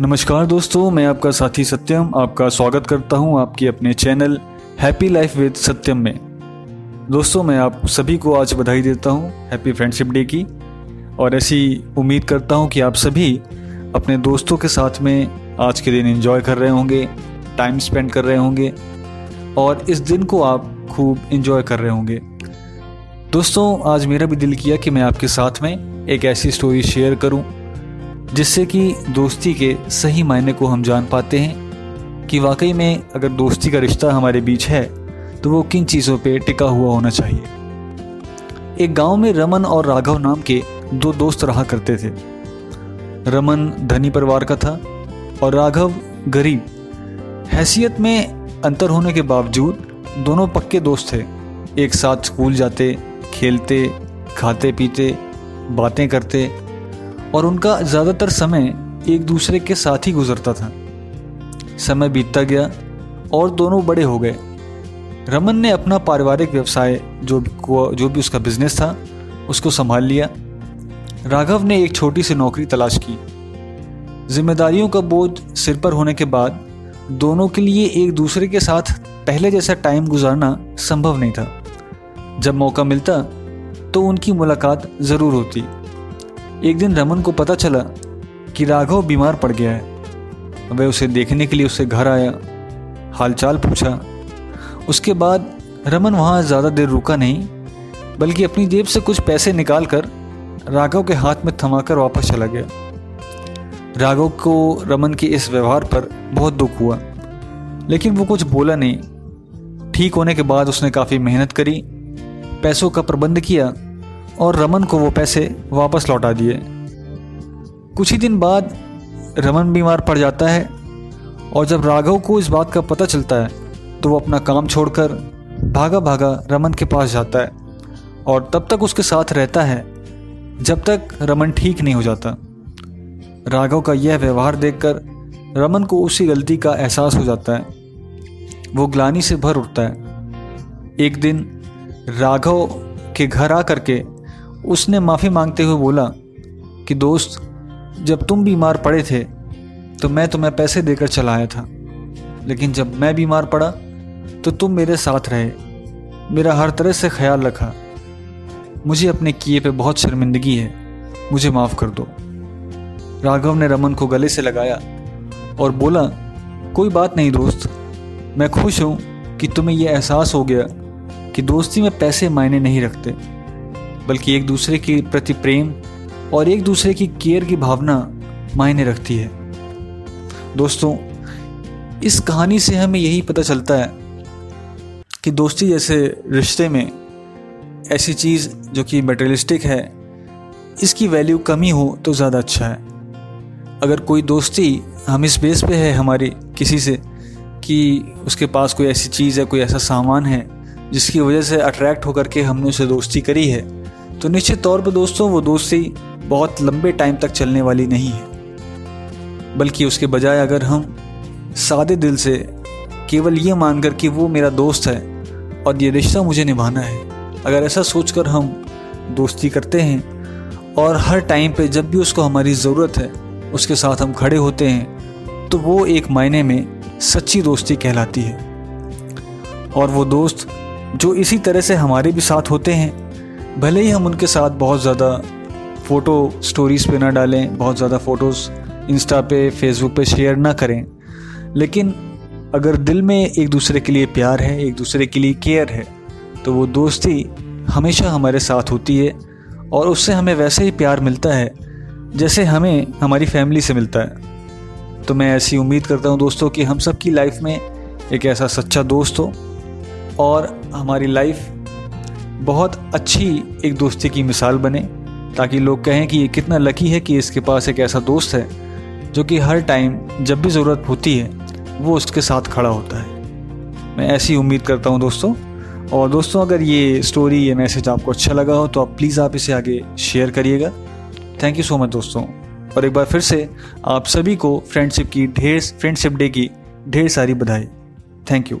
नमस्कार दोस्तों, मैं आपका साथी सत्यम आपका स्वागत करता हूँ आपके अपने channel happy life with Satyam में। दोस्तों, मैं आप सभी को आज बधाई देता हूँ हैप्पी फ्रेंडशिप डे की, और ऐसी उम्मीद करता हूँ कि आप सभी अपने दोस्तों के साथ में आज के दिन एंजॉय कर रहे होंगे टाइम स्पेंड कर रहे होंगे, और इस दिन को आप खूब एंजॉय कर रहे होंगे। दोस्तों, आज मेरा भी दिल किया कि मैं आपके साथ में एक ऐसी स्टोरी शेयर करूँ जिससे कि दोस्ती के सही मायने को हम जान पाते हैं कि वाकई में अगर दोस्ती का रिश्ता हमारे बीच है तो वो किन चीज़ों पे टिका हुआ होना चाहिए। एक गाँव में रमन और राघव नाम के दो दोस्त रहा करते थे। रमन धनी परिवार का था और राघव गरीब। हैसियत में अंतर होने के बावजूद दोनों पक्के दोस्त थे। एक साथ स्कूल जाते, खेलते खाते पीते बातें करते और उनका ज़्यादातर समय एक दूसरे के साथ ही गुजरता था। समय बीतता गया और दोनों बड़े हो गए। रमन ने अपना पारिवारिक व्यवसाय, जो जो भी उसका बिज़नेस था, उसको संभाल लिया। राघव ने एक छोटी सी नौकरी तलाश की। जिम्मेदारियों का बोझ सिर पर होने के बाद दोनों के लिए एक दूसरे के साथ पहले जैसा टाइम गुजारना संभव नहीं था। जब मौका मिलता तो उनकी मुलाकात ज़रूर होती। एक दिन रमन को पता चला कि राघव बीमार पड़ गया है। वह उसे देखने के लिए उससे घर आया, हालचाल पूछा। उसके बाद रमन वहाँ ज़्यादा देर रुका नहीं, बल्कि अपनी जेब से कुछ पैसे निकाल कर राघव के हाथ में थमाकर वापस चला गया। राघव को रमन के इस व्यवहार पर बहुत दुख हुआ, लेकिन वो कुछ बोला नहीं। ठीक होने के बाद उसने काफ़ी मेहनत करी, पैसों का प्रबंध किया और रमन को वो पैसे वापस लौटा दिए। कुछ ही दिन बाद रमन बीमार पड़ जाता है और जब राघव को इस बात का पता चलता है तो वो अपना काम छोड़कर भागा भागा रमन के पास जाता है और तब तक उसके साथ रहता है जब तक रमन ठीक नहीं हो जाता। राघव का यह व्यवहार देखकर रमन को उसी गलती का एहसास हो जाता है। वो ग्लानी से भर उठता है। एक दिन राघव के घर आ करके उसने माफ़ी मांगते हुए बोला कि दोस्त, जब तुम बीमार पड़े थे तो मैं तुम्हें पैसे देकर चला आया था। लेकिन जब मैं बीमार पड़ा तो तुम मेरे साथ रहे। मेरा हर तरह से ख्याल रखा। मुझे अपने किए पे बहुत शर्मिंदगी है। मुझे माफ़ कर दो। राघव ने रमन को गले से लगाया और बोला, कोई बात नहीं दोस्त, मैं खुश हूँ कि तुम्हें यह एहसास हो गया कि दोस्ती में पैसे मायने नहीं रखते। बल्कि एक दूसरे के प्रति प्रेम और एक दूसरे की केयर की भावना मायने रखती है। दोस्तों, इस कहानी से हमें यही पता चलता है कि दोस्ती जैसे रिश्ते में ऐसी चीज़ जो कि मटेरियलिस्टिक है, इसकी वैल्यू कमी हो तो ज़्यादा अच्छा है। अगर कोई दोस्ती हम इस बेस पे है हमारी किसी से कि उसके पास कोई ऐसी चीज़ है, कोई ऐसा सामान है, जिसकी वजह से अट्रैक्ट होकर के हमने उसे दोस्ती करी है तो निश्चित तौर पर दोस्तों, वो दोस्ती बहुत लंबे टाइम तक चलने वाली नहीं है। बल्कि उसके बजाय अगर हम सादे दिल से केवल ये मानकर कि वो मेरा दोस्त है और ये रिश्ता मुझे निभाना है, अगर ऐसा सोचकर हम दोस्ती करते हैं और हर टाइम पे जब भी उसको हमारी ज़रूरत है, उसके साथ हम खड़े होते हैं तो वो एक मायने में सच्ची दोस्ती कहलाती है। और वो दोस्त जो इसी तरह से हमारे भी साथ होते हैं भले ही हम उनके साथ बहुत ज़्यादा फ़ोटो स्टोरीज़ पे ना डालें, बहुत ज़्यादा फ़ोटोज़ इंस्टा पे फेसबुक पे शेयर ना करें, लेकिन अगर दिल में एक दूसरे के लिए प्यार है, एक दूसरे के लिए केयर है तो वो दोस्ती हमेशा हमारे साथ होती है और उससे हमें वैसे ही प्यार मिलता है जैसे हमें हमारी फैमिली से मिलता है। तो मैं ऐसी उम्मीद करता हूँ दोस्तों कि हम सब की लाइफ में एक ऐसा सच्चा दोस्त हो और हमारी लाइफ बहुत अच्छी एक दोस्ती की मिसाल बने, ताकि लोग कहें कि ये कितना लकी है कि इसके पास एक ऐसा दोस्त है, जो कि हर टाइम जब भी ज़रूरत होती है, वो उसके साथ खड़ा होता है। मैं ऐसी उम्मीद करता हूँ दोस्तों, और दोस्तों अगर ये स्टोरी ये मैसेज आपको अच्छा लगा हो तो आप प्लीज़ आप इसे आगे शेयर करिएगा। थैंक यू सो मच दोस्तों। और एक बार फिर से आप सभी को फ्रेंडशिप की ढेर फ्रेंडशिप डे की ढेर सारी बधाई। Thank you